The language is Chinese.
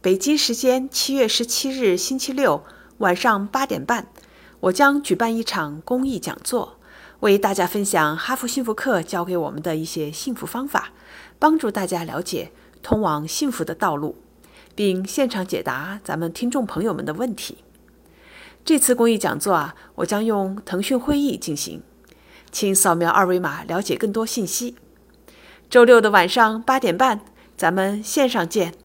北京时间七月十七日星期六晚上八点半我将举办一场公益讲座为大家分享哈佛幸福课教给我们的一些幸福方法帮助大家了解通往幸福的道路并现场解答咱们听众朋友们的问题。这次公益讲座啊我将用腾讯会议进行请扫描二维码了解更多信息。周六的晚上八点半咱们线上见。